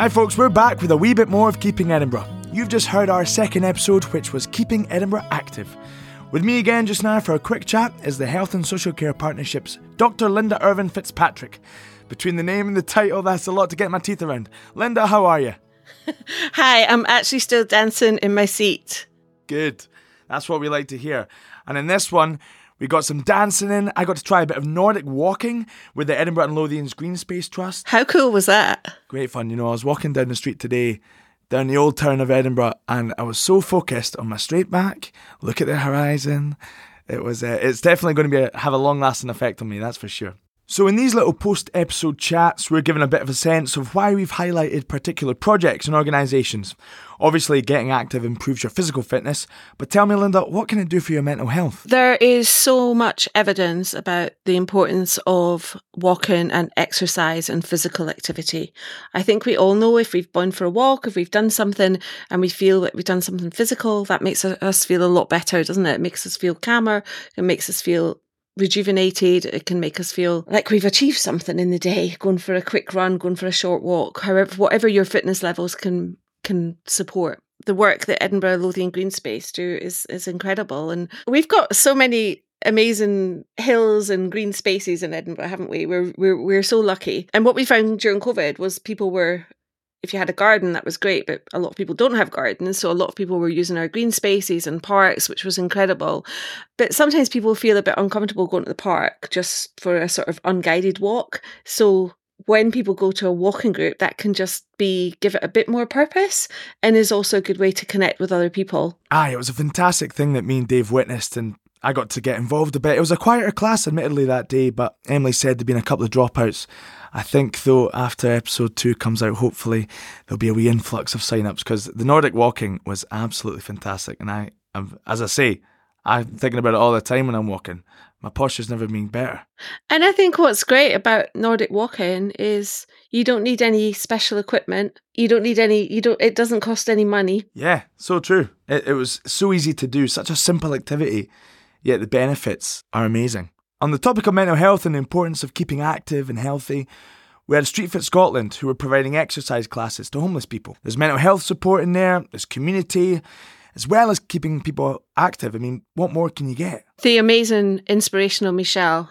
Hi, folks, we're back with a wee bit more of Keeping Edinburgh. You've just heard our second episode, which was Keeping Edinburgh Active. With me again just now for a quick chat is the Health and Social Care Partnerships, Dr. Linda Irvine Fitzpatrick. Between the name and the title, that's a lot to get my teeth around. Linda, how are you? Hi, I'm actually still dancing in my seat. Good. That's what we like to hear. And in this one, we got some dancing in. I got to try a bit of Nordic walking with the Edinburgh and Lothians Green Space Trust. How cool was that? Great fun. You know, I was walking down the street today, down the old town of Edinburgh, and I was so focused on my straight back, look at the horizon. It was. Uh, it's definitely going to be a, have a long lasting effect on me. That's for sure. So, in these little post episode chats, we're given a bit of a sense of why we've highlighted particular projects and organisations. Obviously, getting active improves your physical fitness, but tell me, Linda, what can it do for your mental health? There is so much evidence about the importance of walking and exercise and physical activity. I think we all know if we've gone for a walk, if we've done something and we feel that we've done something physical, that makes us feel a lot better, doesn't it? It makes us feel calmer, it makes us feel rejuvenated. It can make us feel like we've achieved something in the day, going for a quick run, going for a short walk, however, whatever your fitness levels can can support. The work that Edinburgh Lothian Green Space do is is incredible, and we've got so many amazing hills and green spaces in Edinburgh, haven't we? We're we're we're so lucky. And what we found during COVID was people were if you had a garden, that was great, but a lot of people don't have gardens. So a lot of people were using our green spaces and parks, which was incredible. But sometimes people feel a bit uncomfortable going to the park just for a sort of unguided walk. So when people go to a walking group, that can just be give it a bit more purpose and is also a good way to connect with other people. Aye, it was a fantastic thing that me and Dave witnessed and I got to get involved a bit. It was a quieter class, admittedly, that day, but Emily said there'd been a couple of dropouts. I think, though, after episode two comes out, hopefully there'll be a wee influx of sign ups because the Nordic walking was absolutely fantastic. And I, I'm, as I say, I'm thinking about it all the time when I'm walking. My posture's never been better. And I think what's great about Nordic walking is you don't need any special equipment. You don't need any, you don't, it doesn't cost any money. Yeah, so true. It, it was so easy to do, such a simple activity, yet the benefits are amazing. On the topic of mental health and the importance of keeping active and healthy, we had Street Fit Scotland who were providing exercise classes to homeless people. There's mental health support in there, there's community, as well as keeping people active. I mean, what more can you get? The amazing, inspirational Michelle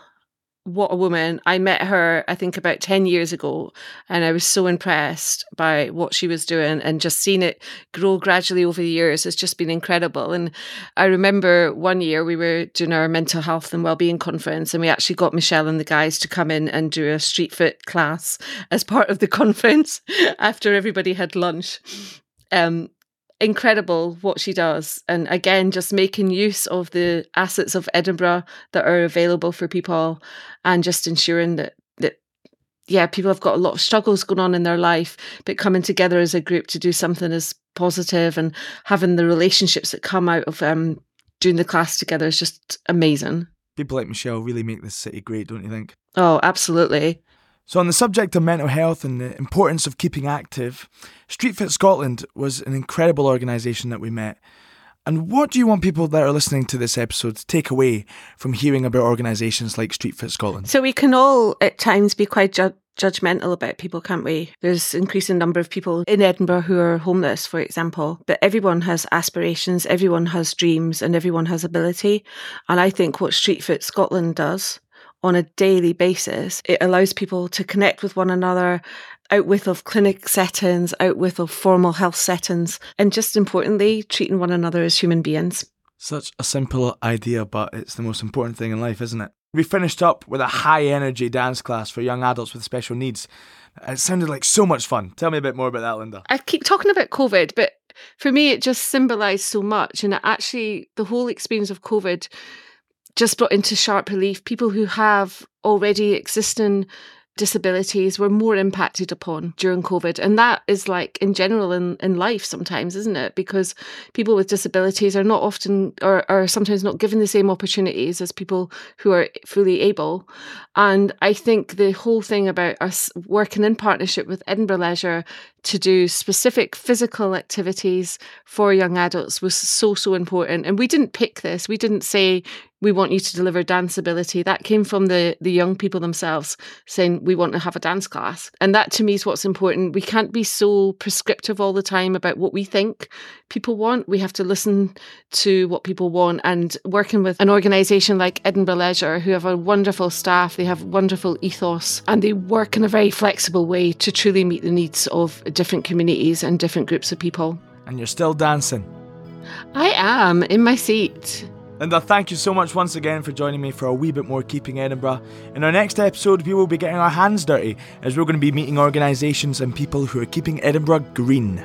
what a woman. I met her, I think, about 10 years ago, and I was so impressed by what she was doing and just seeing it grow gradually over the years has just been incredible. And I remember one year we were doing our mental health and wellbeing conference, and we actually got Michelle and the guys to come in and do a street fit class as part of the conference after everybody had lunch. Um, incredible what she does. And again, just making use of the assets of Edinburgh that are available for people and just ensuring that that yeah, people have got a lot of struggles going on in their life, but coming together as a group to do something as positive and having the relationships that come out of um doing the class together is just amazing. People like Michelle really make this city great, don't you think? Oh, absolutely. So, on the subject of mental health and the importance of keeping active, Street Fit Scotland was an incredible organisation that we met. And what do you want people that are listening to this episode to take away from hearing about organisations like Street Fit Scotland? So, we can all at times be quite ju- judgmental about people, can't we? There's increasing number of people in Edinburgh who are homeless, for example, but everyone has aspirations, everyone has dreams, and everyone has ability. And I think what Street Fit Scotland does on a daily basis. It allows people to connect with one another out with of clinic settings, out with of formal health settings, and just importantly, treating one another as human beings. Such a simple idea, but it's the most important thing in life, isn't it? We finished up with a high energy dance class for young adults with special needs. It sounded like so much fun. Tell me a bit more about that, Linda. I keep talking about COVID, but for me, it just symbolised so much. And actually, the whole experience of COVID just brought into sharp relief people who have already existing disabilities were more impacted upon during COVID. And that is like in general in, in life sometimes, isn't it? Because people with disabilities are not often or are sometimes not given the same opportunities as people who are fully able. And I think the whole thing about us working in partnership with Edinburgh Leisure to do specific physical activities for young adults was so, so important. And we didn't pick this. We didn't say we want you to deliver danceability. That came from the the young people themselves saying we want to have a dance class. And that to me is what's important. We can't be so prescriptive all the time about what we think people want. We have to listen to what people want and working with an organisation like Edinburgh Leisure who have a wonderful staff, they have wonderful ethos and they work in a very flexible way to truly meet the needs of different communities and different groups of people. And you're still dancing. I am in my seat. Linda, thank you so much once again for joining me for a wee bit more Keeping Edinburgh. In our next episode, we will be getting our hands dirty as we're going to be meeting organisations and people who are keeping Edinburgh green.